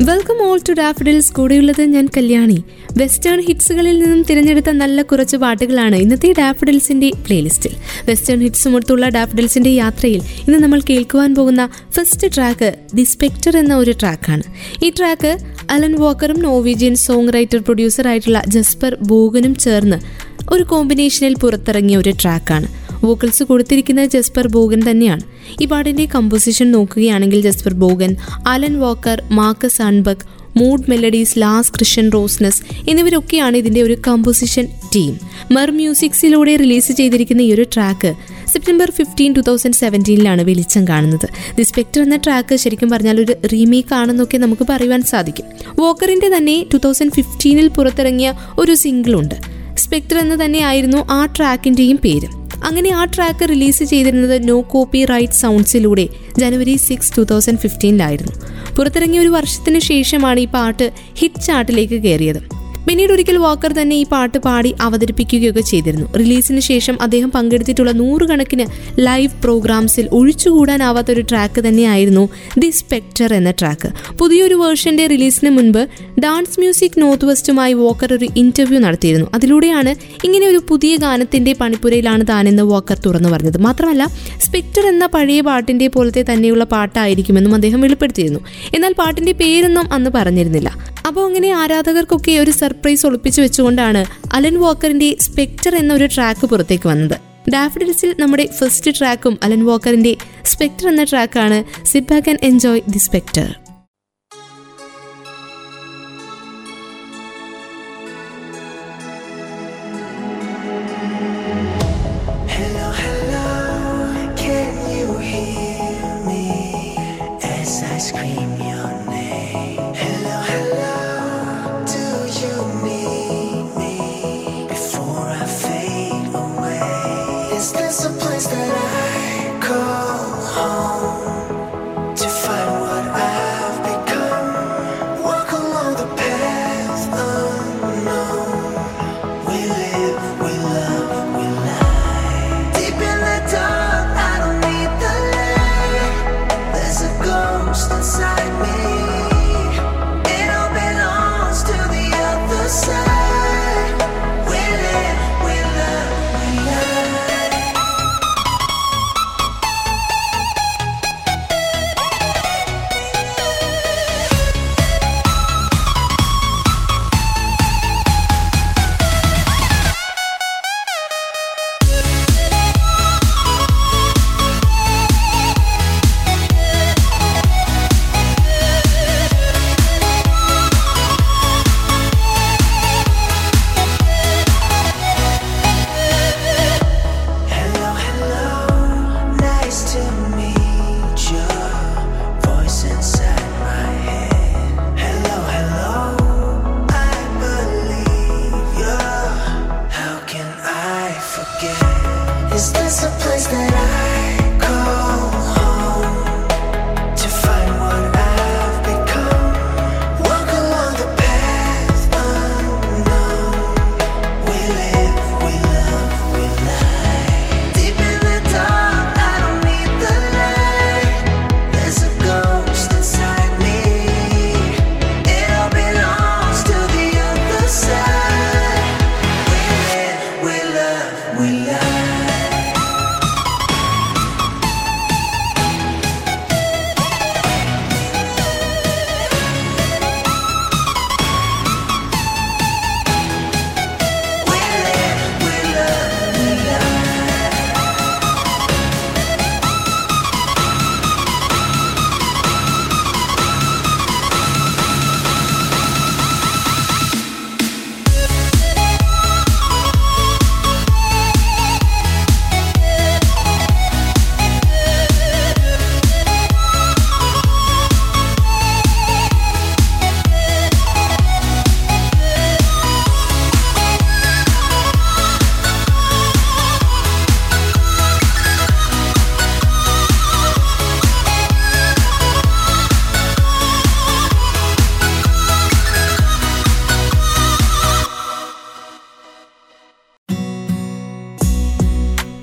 Welcome all to daffodils കൂടെയുള്ളത് ഞാൻ Kalyani. Western ഹിറ്റ്സുകളിൽ നിന്നും തിരഞ്ഞെടുത്ത നല്ല കുറച്ച് പാട്ടുകളാണ് ഇന്നത്തെ ഡാഫഡിൽസിന്റെ പ്ലേലിസ്റ്റിൽ വെസ്റ്റേൺ ഹിറ്റ്സുമൊത്തുള്ള ഡാഫഡിൽസിന്റെ യാത്രയിൽ ഇന്ന് നമ്മൾ കേൾക്കുവാൻ പോകുന്ന ഫസ്റ്റ് ട്രാക്ക് ദി സ്പെക്ടർ എന്ന ഒരു ട്രാക്കാണ് ഈ ട്രാക്ക് അലൻ വോക്കറും നോവീജിയൻ സോങ് റൈറ്റർ പ്രൊഡ്യൂസറായിട്ടുള്ള ജസ്പർ ബോഗനും ചേർന്ന് ഒരു കോമ്പിനേഷനിൽ പുറത്തിറങ്ങിയ ഒരു ട്രാക്കാണ് വോക്കൽസ് കൊടുത്തിരിക്കുന്നത് ജസ്പർ ബോഗൻ തന്നെയാണ്. ഈ പാട്ടിന്റെ കമ്പോസിഷൻ നോക്കുകയാണെങ്കിൽ Jesper Borgen Alan Walker Marcus Arnbekk Mood Melodies Lars Kristian Rosness എന്നിവരൊക്കെയാണ് ഇതിന്റെ ഒരു കമ്പോസിഷൻ ടീം മെർ മ്യൂസിക്സിലൂടെ റിലീസ് ചെയ്തിരിക്കുന്ന ഈ ഒരു track September fifteen two thousand സെവന്റീനിലാണ് വെളിച്ചം കാണുന്നത്. ദി സ്പെക്ടർ എന്ന ട്രാക്ക് ശരിക്കും പറഞ്ഞാൽ ഒരു റീമേക്ക് ആണെന്നൊക്കെ നമുക്ക് പറയുവാൻ സാധിക്കും. വോക്കറിന്റെ തന്നെ ടു തൗസൻഡ് ഫിഫ്റ്റീനിൽ പുറത്തിറങ്ങിയ ഒരു സിംഗിൾ ഉണ്ട്. സ്പെക്ടർ എന്ന് തന്നെയായിരുന്നു ആ ട്രാക്കിന്റെയും പേര്. അങ്ങനെ ആ ട്രാക്ക് റിലീസ് ചെയ്തിരുന്നത് നോ കോപ്പി റൈറ്റ് സൗണ്ട്സിലൂടെ ജനുവരി സിക്സ് ടു തൗസൻഡ് ഫിഫ്റ്റീനിലായിരുന്നു പുറത്തിറങ്ങിയ ഒരു വർഷത്തിന് ശേഷമാണ് ഈ പാട്ട് ഹിറ്റ് ചാർട്ടിലേക്ക് കയറിയത്. പിന്നീട് ഒരിക്കൽ വാക്കർ തന്നെ ഈ പാട്ട് പാടി അവതരിപ്പിക്കുകയൊക്കെ ചെയ്തിരുന്നു. റിലീസിന് ശേഷം അദ്ദേഹം പങ്കെടുത്തിട്ടുള്ള നൂറുകണക്കിന് ലൈവ് പ്രോഗ്രാംസിൽ ഒഴിച്ചുകൂടാനാവാത്ത ഒരു ട്രാക്ക് തന്നെയായിരുന്നു ദി സ്പെക്ടർ എന്ന ട്രാക്ക്. പുതിയൊരു വേർഷന്റെ റിലീസിന് മുൻപ് ഡാൻസ് മ്യൂസിക് നോർത്ത് വെസ്റ്റുമായി വാക്കർ ഒരു ഇന്റർവ്യൂ നടത്തിയിരുന്നു. അതിലൂടെയാണ് ഇങ്ങനെ ഒരു പുതിയ ഗാനത്തിന്റെ പണിപ്പുരയിലാണ് താനെന്ന് വാക്കർ തുറന്നു പറഞ്ഞത്. മാത്രമല്ല സ്പെക്ടർ എന്ന പഴയ പാട്ടിന്റെ പോലത്തെ തന്നെയുള്ള പാട്ടായിരിക്കുമെന്നും അദ്ദേഹം വെളിപ്പെടുത്തിയിരുന്നു. എന്നാൽ പാട്ടിന്റെ പേരൊന്നും അന്ന് പറഞ്ഞിരുന്നില്ല. അപ്പോൾ അങ്ങനെ ആരാധകർക്കൊക്കെ ഒരു സർപ്രൈസ് ഒളിപ്പിച്ചു വെച്ചുകൊണ്ടാണ് അലൻ വാക്കറിന്റെ സ്പെക്ടർ എന്ന ഒരു ട്രാക്ക് പുറത്തേക്ക് വന്നത്. ഡാഫഡിൽസിൽ നമ്മുടെ ഫസ്റ്റ് ട്രാക്കും അലൻ വാക്കറിന്റെ സ്പെക്ടർ എന്ന ട്രാക്കാണ് sit back and enjoy the Spectre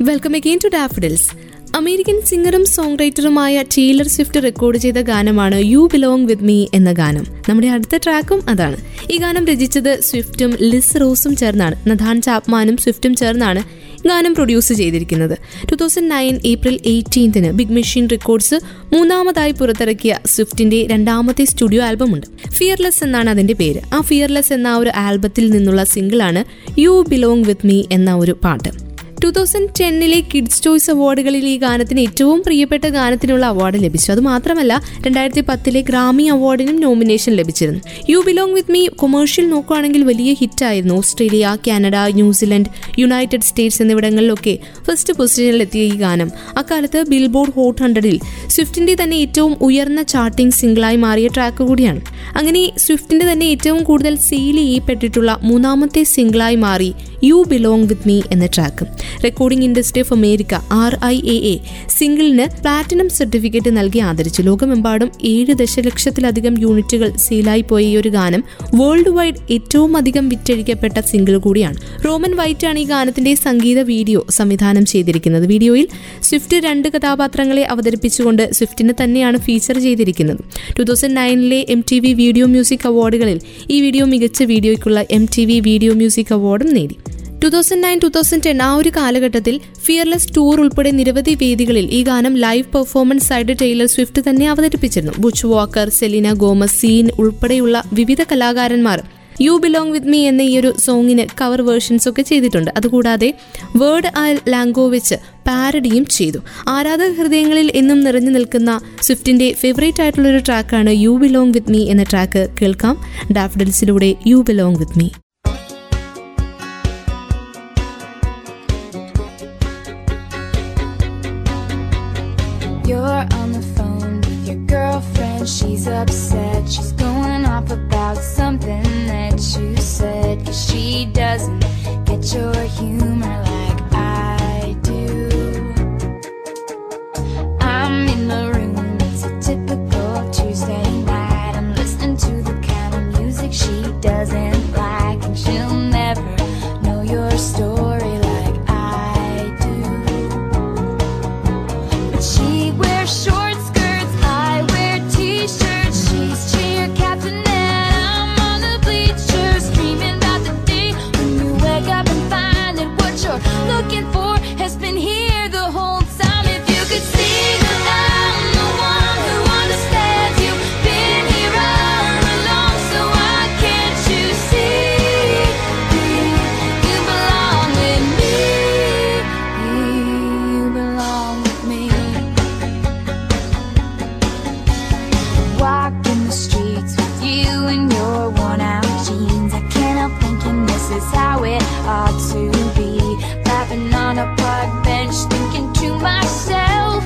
welcome again to Daffodils American സിംഗറും song റൈറ്ററുമായ ടീലർ സ്വിഫ്റ്റ് റെക്കോർഡ് ചെയ്ത ഗാനമാണ് യു ബിലോങ് വിത്ത് മീ എന്ന ഗാനം. നമ്മുടെ അടുത്ത ട്രാക്കും അതാണ്. ഈ ഗാനം രചിച്ചത് സ്വിഫ്റ്റും ലിസ് റോസും ചേർന്നാണ്. നഥാൻ ചാപ്മാനും സ്വിഫ്റ്റും ചേർന്നാണ് ഗാനം പ്രൊഡ്യൂസ് ചെയ്തിരിക്കുന്നത്. ടു തൗസൻഡ് നയൻ ഏപ്രിൽ എയ്റ്റീൻത്തിന് ബിഗ് മെഷീൻ റെക്കോർഡ്സ് മൂന്നാമതായി പുറത്തിറക്കിയ സ്വിഫ്റ്റിന്റെ രണ്ടാമത്തെ സ്റ്റുഡിയോ ആൽബം ഉണ്ട് ഫിയർലെസ് എന്നാണ് അതിന്റെ പേര്. ആ ഫിയർലെസ് എന്ന ഒരു ആൽബത്തിൽ നിന്നുള്ള സിംഗിളാണ് യു ബിലോങ് വിത്ത് മീ എന്ന ഒരു പാട്ട്. ടു തൗസൻഡ് ടെന്നിലെ കിഡ്സ് ചോയ്സ് അവാർഡുകളിൽ ഈ ഗാനത്തിന് ഏറ്റവും പ്രിയപ്പെട്ട ഗാനത്തിനുള്ള അവാർഡ് ലഭിച്ചു. അത് മാത്രമല്ല രണ്ടായിരത്തി പത്തിലെ ഗ്രാമി അവാർഡിനും നോമിനേഷൻ ലഭിച്ചിരുന്നു. You belong with me commercial നോക്കുകയാണെങ്കിൽ വലിയ ഹിറ്റായിരുന്നു Australia Canada New Zealand United States എന്നിവിടങ്ങളിലൊക്കെ first പൊസിഷനിലെത്തിയ ഈ ഗാനം. അക്കാലത്ത് ബിൽബോർഡ് ഹോട്ട് ഹൺഡ്രഡിൽ സ്വിഫ്റ്റിന്റെ തന്നെ ഏറ്റവും ഉയർന്ന ചാർട്ടിംഗ് സിംഗിളായി മാറിയ ട്രാക്ക് കൂടിയാണ്. അങ്ങനെ സ്വിഫ്റ്റിന്റെ തന്നെ ഏറ്റവും കൂടുതൽ സെയിൽ ചെയ്യപ്പെട്ടിട്ടുള്ള മൂന്നാമത്തെ സിംഗിളായി മാറി യു ബിലോങ് വിത്ത് മീ എന്ന track recording industry of America R I A A സിംഗിളിന് platinum certificate നൽകി ആദരിച്ചു. ലോകമെമ്പാടും ഏഴ് ദശലക്ഷത്തിലധികം യൂണിറ്റുകൾ സെയിലായി പോയ ഈ ഒരു ഗാനം വേൾഡ് വൈഡ് ഏറ്റവും അധികം വിറ്റഴിക്കപ്പെട്ട സിംഗിൾ കൂടിയാണ്. റോമൻ വൈറ്റ് ആണ് ഈ ഗാനത്തിന്റെ സംഗീത വീഡിയോ സംവിധാനം ചെയ്തിരിക്കുന്നത്. വീഡിയോയിൽ സ്വിഫ്റ്റ് രണ്ട് കഥാപാത്രങ്ങളെ അവതരിപ്പിച്ചുകൊണ്ട് സ്വിഫ്റ്റിനെ തന്നെയാണ് ഫീച്ചർ ചെയ്തിരിക്കുന്നത്. Two thousand നയനിലെ M T V video music അവാർഡുകളിൽ ഈ വീഡിയോ മികച്ച വീഡിയോയ്ക്കുള്ള M T V video music അവാർഡും നേടി. Two thousand nine two thousand ten ആ ഒരു കാലഘട്ടത്തിൽ ഫിയർലെസ് ടൂർ ഉൾപ്പെടെ നിരവധി വേദികളിൽ ഈ ഗാനം ലൈവ് പെർഫോമൻസ് ആയിട്ട് ടൈലർ സ്വിഫ്റ്റ് തന്നെ അവതരിപ്പിച്ചിരുന്നു. Butch Walker Selena Gomez Sean ഉൾപ്പെടെയുള്ള വിവിധ കലാകാരന്മാർ യു ബിലോങ് വിത്ത് മീ എന്ന ഈ ഒരു സോങ്ങിന് കവർ വേർഷൻസ് ഒക്കെ ചെയ്തിട്ടുണ്ട്. അതുകൂടാതെ വേർഡ് ആ ലാംഗോ വെച്ച് പാരഡിയും ചെയ്തു. ആരാധക ഹൃദയങ്ങളിൽ എന്നും നിറഞ്ഞു നിൽക്കുന്ന സ്വിഫ്റ്റിന്റെ ഫേവറേറ്റ് ആയിട്ടുള്ള ഒരു ട്രാക്കാണ് യു ബിലോങ് വിത്ത് മീ എന്ന ട്രാക്ക് കേൾക്കാം. ഡാഫ്ഡിൽസിലൂടെ you belong with me upset. She's is how it ought to be. Laughing on a park bench, thinking to myself,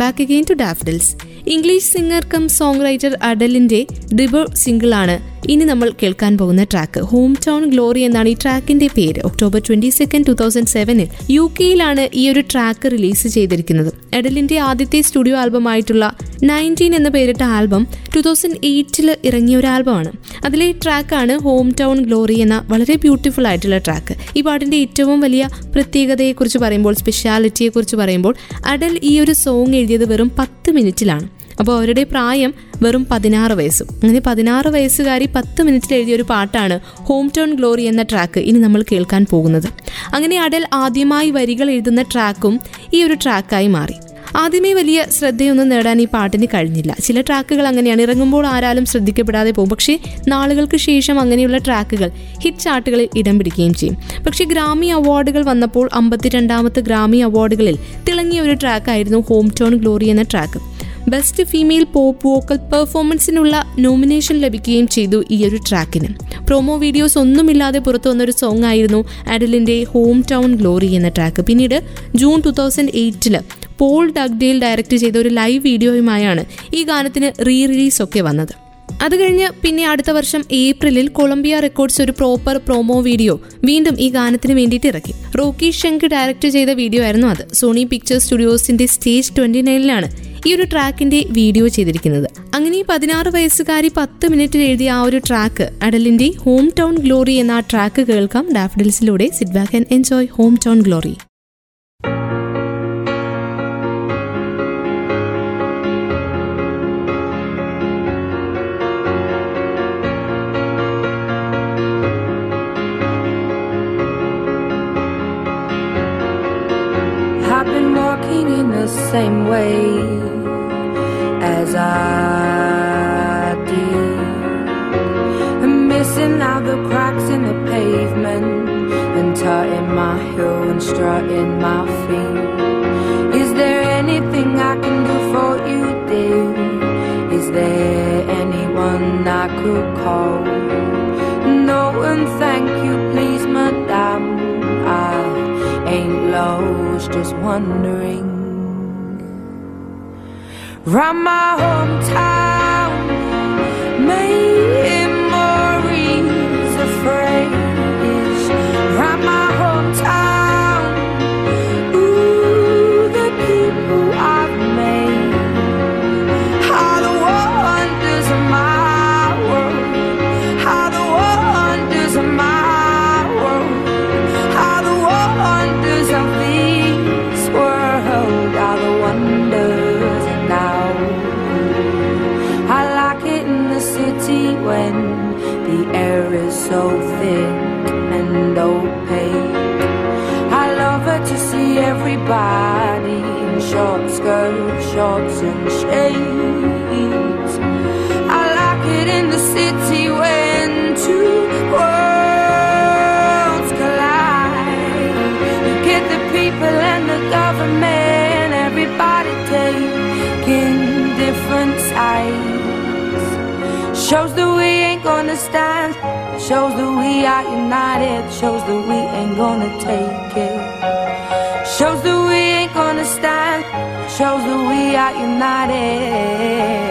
back again to Daffodils English singer cum song writer അഡലിന്റെ debut സിംഗിളാണ് ഇനി നമ്മൾ കേൾക്കാൻ പോകുന്ന track home town glory എന്നാണ് ഈ ട്രാക്കിന്റെ പേര്. October twenty second two thousand സെവനിൽ യു കെയിലാണ് ഈ ഒരു ട്രാക്ക് റിലീസ് ചെയ്തിരിക്കുന്നത്. എഡലിന്റെ ആദ്യത്തെ സ്റ്റുഡിയോ ആൽബം ആയിട്ടുള്ള നയന്റീൻ എന്ന പേരിട്ട ആൽബം ടു തൗസൻഡ് എയ്റ്റിൽ ഇറങ്ങിയ ഒരു ആൽബമാണ് അതിലെ ട്രാക്കാണ് ഹോം ടൗൺ ഗ്ലോറി എന്ന വളരെ ബ്യൂട്ടിഫുൾ ആയിട്ടുള്ള ട്രാക്ക് ഈ പാട്ടിന്റെ ഏറ്റവും വലിയ പ്രത്യേകതയെക്കുറിച്ച് പറയുമ്പോൾ സ്പെഷ്യാലിറ്റിയെക്കുറിച്ച് പറയുമ്പോൾ അഡൽ ഈ ഒരു സോങ് എഴുതിയത് വെറും പത്ത് മിനിറ്റിലാണ് അപ്പോൾ അവരുടെ പ്രായം വെറും പതിനാറ് വയസ്സും. അങ്ങനെ പതിനാറ് വയസ്സുകാരി പത്ത് മിനിറ്റിൽ എഴുതിയ ഒരു പാട്ടാണ് ഹോം ടൗൺ ഗ്ലോറി എന്ന ട്രാക്ക് ഇനി നമ്മൾ കേൾക്കാൻ പോകുന്നത്. അങ്ങനെ അടൽ ആദ്യമായി വരികൾ എഴുതുന്ന ട്രാക്കും ഈ ഒരു ട്രാക്കായി മാറി. ആദ്യമേ വലിയ ശ്രദ്ധയൊന്നും നേടാൻ ഈ പാട്ടിന് കഴിഞ്ഞില്ല. ചില ട്രാക്കുകൾ അങ്ങനെയാണ്. ഇറങ്ങുമ്പോൾ ആരാലും ശ്രദ്ധിക്കപ്പെടാതെ പോകും. പക്ഷേ നാളുകൾക്ക് ശേഷം അങ്ങനെയുള്ള ട്രാക്കുകൾ ഹിറ്റ് ചാർട്ടുകളിൽ ഇടം പിടിക്കുകയും ചെയ്യും. പക്ഷേ ഗ്രാമി അവാർഡുകൾ വന്നപ്പോൾ അമ്പത്തിരണ്ടാമത്തെ ഗ്രാമി അവാർഡുകളിൽ തിളങ്ങിയ ഒരു ട്രാക്കായിരുന്നു ഹോം ടൗൺ ഗ്ലോറി എന്ന track best female pop vocal പെർഫോമൻസിനുള്ള nomination ലഭിക്കുകയും ചെയ്തു ഈ ഒരു ട്രാക്കിന് പ്രൊമോ വീഡിയോസ് ഒന്നുമില്ലാതെ പുറത്തു വന്നൊരു സോങ് ആയിരുന്നു അഡലിന്റെ ഹോം ടൗൺ ഗ്ലോറി എന്ന ട്രാക്ക് പിന്നീട് ജൂൺ ടു തൗസൻഡ് എയ്റ്റിൽ പോൾ ഡഗ്ഡേൽ ഡയറക്റ്റ് ചെയ്ത ഒരു ലൈവ് വീഡിയോയുമായാണ് ഈ ഗാനത്തിന് റീ റിലീസ് ഒക്കെ വന്നത്. അത് കഴിഞ്ഞ് പിന്നെ അടുത്ത വർഷം ഏപ്രിലിൽ കൊളംബിയ റെക്കോർഡ്സ് ഒരു പ്രോപ്പർ പ്രോമോ വീഡിയോ വീണ്ടും ഈ ഗാനത്തിന് വേണ്ടിയിട്ട് ഇറക്കി. റോക്കി ഷെങ്ക് ഡയറക്റ്റ് ചെയ്ത വീഡിയോ ആയിരുന്നു അത്. സോണി പിക്ചേഴ്സ് സ്റ്റുഡിയോസിന്റെ സ്റ്റേജ് ട്വന്റി നയനിലാണ് ഈ ഒരു ട്രാക്കിന്റെ വീഡിയോ ചെയ്തിരിക്കുന്നത്. അങ്ങനെ ഈ പതിനാറ് വയസ്സുകാരി പത്ത് മിനിറ്റിൽ എഴുതിയ ആ ഒരു ട്രാക്ക് അഡലിന്റെ ഹോം ടൗൺ ഗ്ലോറി എന്ന ആ ട്രാക്ക് കേൾക്കാം ഡാഫഡിൽസിലൂടെ. Sit back and enjoy hometown glory same way. As I did. And missing out the cracks in the pavement and tutting my heel and strutting my feet. Is there anything I can do for you, dear? Is there anyone I could call? No, and thank you, please, madame. I ain't lost, just wondering. Round my hometown, making Maureen's afraid. So thick and opaque. I love it to see everybody in short skirts, shorts, and shades. I like it in the city when two worlds collide. You get the people and the government, everybody taking different sides. Shows that we are united. Shows that we ain't gonna take it. Shows that we ain't gonna stand. Shows that we are united.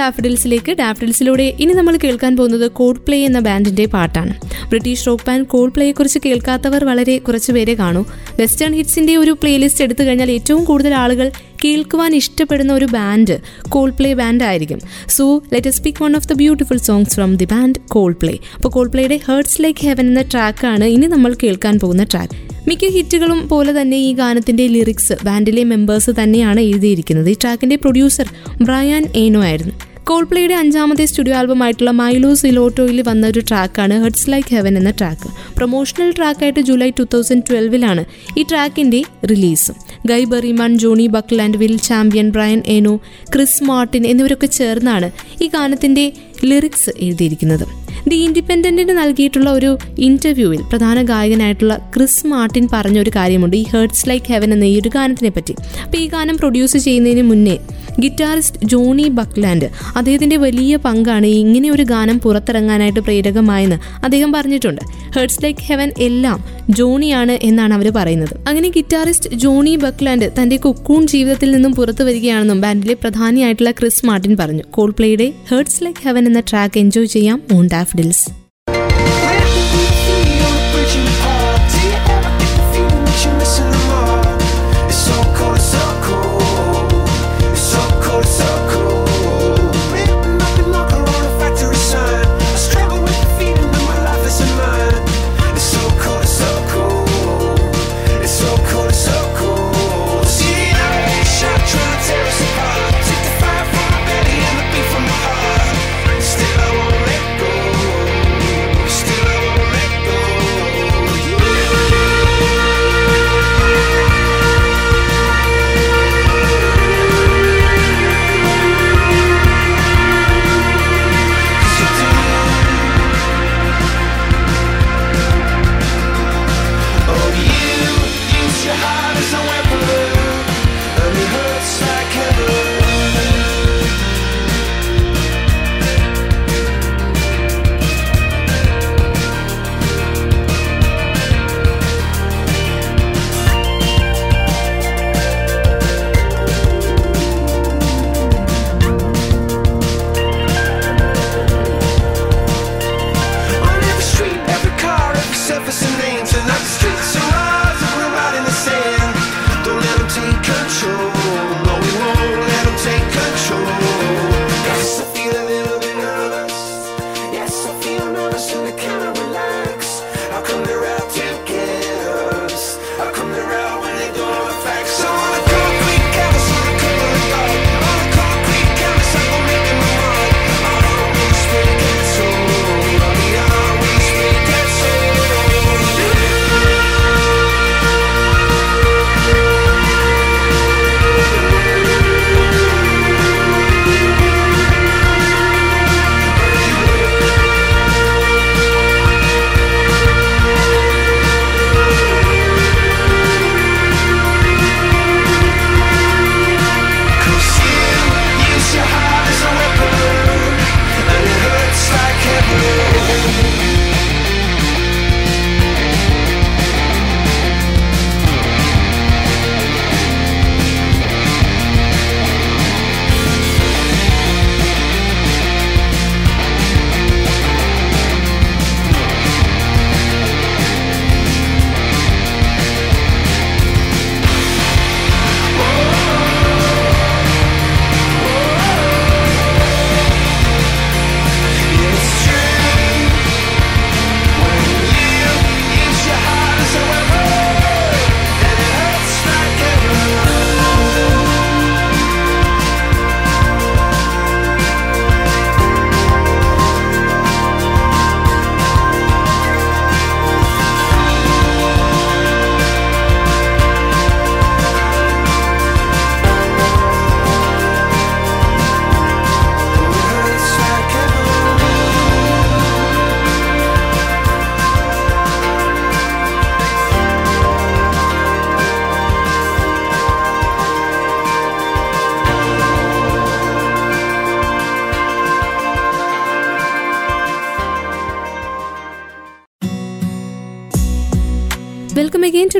ഡാഫഡിൽസിലേക്ക് ഡാഫഡിൽസിലൂടെ ഇനി നമ്മൾ കേൾക്കാൻ പോകുന്നത് Coldplay എന്ന ബാൻഡിന്റെ പാട്ടാണ്. British rock band കോഡ് പ്ലേയെ കുറിച്ച് കേൾക്കാത്തവർ വളരെ കുറച്ച് പേരെ കാണൂ. വെസ്റ്റേൺ ഹിറ്റ്സിന്റെ ഒരു പ്ലേലിസ്റ്റ് എടുത്തു കഴിഞ്ഞാൽ ഏറ്റവും കൂടുതൽ ആളുകൾ കേൾക്കുവാൻ ഇഷ്ടപ്പെടുന്ന ഒരു ബാൻഡ് കോൾ പ്ലേ ബാൻഡ് ആയിരിക്കും. So let speak one of the beautiful songs from the band Coldplay അപ്പോൾ കോൾ പ്ലേയുടെ ഹേർട്സ് ലൈക്ക് ഹെവൻ എന്ന ട്രാക്കാണ് ഇനി നമ്മൾ കേൾക്കാൻ പോകുന്ന ട്രാക്ക് മിക്ക ഹിറ്റുകളും പോലെ തന്നെ ഈ ഗാനത്തിന്റെ ലിറിക്സ് ബാൻഡിലെ മെമ്പേഴ്സ് തന്നെയാണ് എഴുതിയിരിക്കുന്നത്. ഈ ട്രാക്കിന്റെ പ്രൊഡ്യൂസർ ബ്രയാൻ ഏനോ ആയിരുന്നു. കോൾപ്ലേയുടെ അഞ്ചാമത്തെ സ്റ്റുഡിയോ ആൽബം ആയിട്ടുള്ള മൈലോ സിലോട്ടോയിൽ വന്ന ഒരു ട്രാക്കാണ് ഹെഡ്സ് ലൈക്ക് ഹെവൻ എന്ന ട്രാക്ക് പ്രൊമോഷണൽ ട്രാക്കായിട്ട് ജൂലൈ ടു തൗസൻഡ് ട്വൽവിലാണ് ഈ ട്രാക്കിന്റെ release Guy Berryman Jonny Buckland Will Champion Brian Eno Chris Martin എന്നിവരൊക്കെ ചേർന്നാണ് ഈ ഗാനത്തിന്റെ ലിറിക്സ് എഴുതിയിരിക്കുന്നത്. ദി ഇൻഡിപെൻഡന്റിന് നൽകിയിട്ടുള്ള ഒരു ഇന്റർവ്യൂവിൽ പ്രധാന ഗായകനായിട്ടുള്ള ക്രിസ് മാർട്ടിൻ പറഞ്ഞ ഒരു കാര്യമുണ്ട്. ഈ ഹേർട്സ് ലൈക്ക് ഹെവൻ എന്ന ഈ ഒരു ഗാനത്തിനെ പറ്റി. അപ്പോൾ ഈ ഗാനം പ്രൊഡ്യൂസ് ചെയ്യുന്നതിന് മുന്നേ ഗിറ്റാറിസ്റ്റ് ജോണി ബക്ലാൻഡ് അദ്ദേഹത്തിന്റെ വലിയ പങ്കാണ് ഇങ്ങനെ ഒരു ഗാനം പുറത്തിറങ്ങാനായിട്ട് പ്രേരകമായെന്ന് അദ്ദേഹം പറഞ്ഞിട്ടുണ്ട്. ഹേർട്സ് ലൈക്ക് ഹെവൻ എല്ലാം ജോണിയാണ് എന്നാണ് അവർ പറയുന്നത്. അങ്ങനെ ഗിറ്റാറിസ്റ്റ് ജോണി ബക്ലാൻഡ് തന്റെ കുക്കൂൺ ജീവിതത്തിൽ നിന്നും പുറത്തു വരികയാണെന്നും ബാൻഡിലെ പ്രധാനിയായിട്ടുള്ള ക്രിസ് മാർട്ടിൻ പറഞ്ഞു. കോൾപ്ലേയുടെ ഹേർട്സ് ലൈക്ക് ഹെവൻ എന്ന ട്രാക്ക് എൻജോയ് ചെയ്യാം ഓൺ ഡാഫ്ഡിൽസ്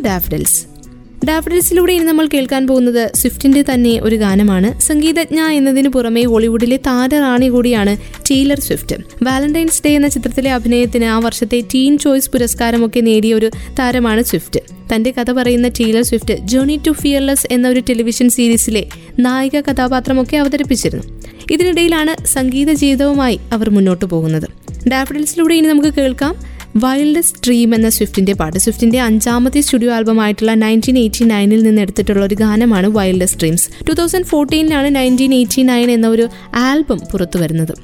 ഡാഫ്ഡിൽസ് ഡാഫ്ഡൽസിലൂടെ ഇനി നമ്മൾ കേൾക്കാൻ പോകുന്നത് സ്വിഫ്റ്റിന്റെ തന്നെ ഒരു ഗാനമാണ്. സംഗീതജ്ഞ എന്നതിന് പുറമെ ഹോളിവുഡിലെ താരറാണി കൂടിയാണ് ടീലർ സ്വിഫ്റ്റ് വാലന്റൈൻസ് ഡേ എന്ന ചിത്രത്തിലെ അഭിനയത്തിന് ആ വർഷത്തെ ടീൻ ചോയ്സ് പുരസ്കാരമൊക്കെ നേടിയ ഒരു താരമാണ് സ്വിഫ്റ്റ് തന്റെ കഥ പറയുന്ന Taylor Swift journey to Fearless എന്ന ഒരു ടെലിവിഷൻ സീരീസിലെ നായിക കഥാപാത്രമൊക്കെ അവതരിപ്പിച്ചിരുന്നു. ഇതിനിടയിലാണ് സംഗീത ജീവിതവുമായി അവർ മുന്നോട്ട് പോകുന്നത്. ഡാഫഡിൽസിലൂടെ ഇനി നമുക്ക് കേൾക്കാം വൈൽഡസ്റ്റ് സ്ട്രീം എന്ന സ്വിഫ്റ്റിന്റെ പാട്ട്. സ്വിഫ്റ്റിന്റെ അഞ്ചാമത്തെ സ്റ്റുഡിയോ ആൽബം ആയിട്ടുള്ള നയന്റീൻ എയ്റ്റി നയനിൽ നിന്ന് എടുത്തിട്ടുള്ള ഒരു ഗാനമാണ് വൈൽഡ് സ്ട്രീംസ് ടു തൗസൻഡ് ഫോർട്ടീനിലാണ് നയന്റീൻ എയ്റ്റി നയൻ എന്ന ഒരു ആൽബം പുറത്തു വരുന്നത്.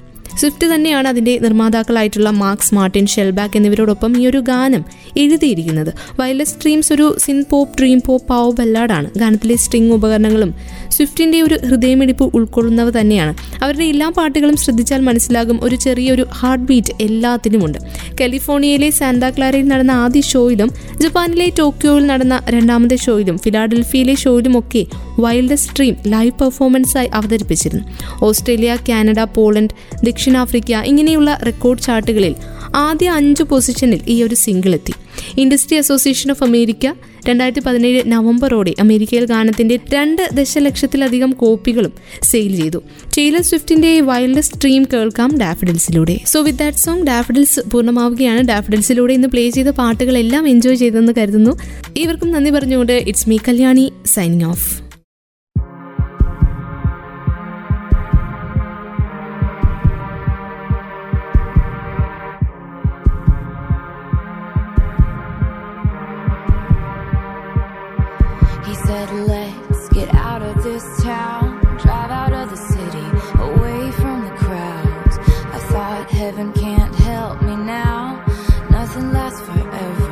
സ്വിഫ്റ്റ് തന്നെയാണ് അതിന്റെ നിർമ്മാതാക്കളായിട്ടുള്ള മാർക്സ് മാർട്ടിൻ ഷെൽബാക്ക് എന്നിവരോടൊപ്പം ഈ ഒരു ഗാനം എഴുതിയിരിക്കുന്നത്. വയലസ് സ്ട്രീംസ് ഒരു synth pop dream pop power ബല്ലാഡാണ് ഗാനത്തിലെ സ്ട്രിംഗ് ഉപകരണങ്ങളും സ്വിഫ്റ്റിന്റെ ഒരു ഹൃദയമിടിപ്പ് ഉൾക്കൊള്ളുന്നവ തന്നെയാണ്. അവരുടെ എല്ലാ പാട്ടുകളും ശ്രദ്ധിച്ചാൽ മനസ്സിലാകും ഒരു ചെറിയൊരു ഹാർട്ട് ബീറ്റ് എല്ലാത്തിനുമുണ്ട്. കാലിഫോർണിയയിലെ സാന്താക്ലാരയിൽ നടന്ന ആദ്യ ഷോയിലും ജപ്പാനിലെ ടോക്കിയോയിൽ നടന്ന രണ്ടാമത്തെ ഷോയിലും ഫിലാഡൽഫിയയിലെ ഷോയിലുമൊക്കെ വൈൽഡ് സ്ട്രീം ലൈവ് പെർഫോമൻസായി അവതരിപ്പിച്ചിരുന്നു. ഓസ്ട്രേലിയ കാനഡ പോളണ്ട് ദക്ഷിണാഫ്രിക്ക ഇങ്ങനെയുള്ള റെക്കോർഡ് ചാർട്ടുകളിൽ ആദ്യ അഞ്ച് പൊസിഷനിൽ ഈ ഒരു സിംഗിൾ എത്തി. ഇൻഡസ്ട്രി അസോസിയേഷൻ ഓഫ് അമേരിക്ക രണ്ടായിരത്തി പതിനേഴ് നവംബറോടെ അമേരിക്കയിൽ ഗാനത്തിന്റെ രണ്ട് ദശലക്ഷത്തിലധികം കോപ്പികളും സെയിൽ ചെയ്തു. ടെയ്ലർ സ്വിഫ്റ്റിന്റെ വൈൽഡ് സ്ട്രീം കേൾക്കാം ഡാഫിഡൽസിലൂടെ. So with that song Daffodils പൂർണമാവുകയാണ്. ഡാഫിഡൽസിലൂടെ ഇന്ന് പ്ലേ ചെയ്ത പാട്ടുകളെല്ലാം എൻജോയ് ചെയ്തെന്ന് കരുതുന്നു. ഇവർക്കും നന്ദി പറഞ്ഞുകൊണ്ട് it's me Kalyani signing off now, nothing lasts forever.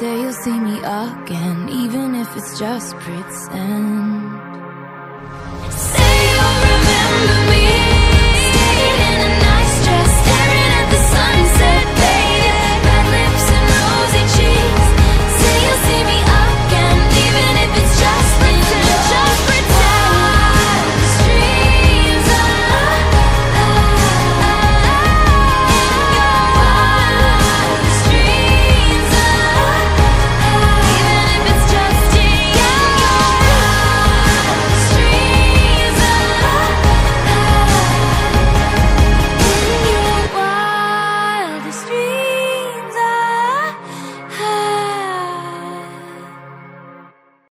Say you'll see me again, even if it's just pretend.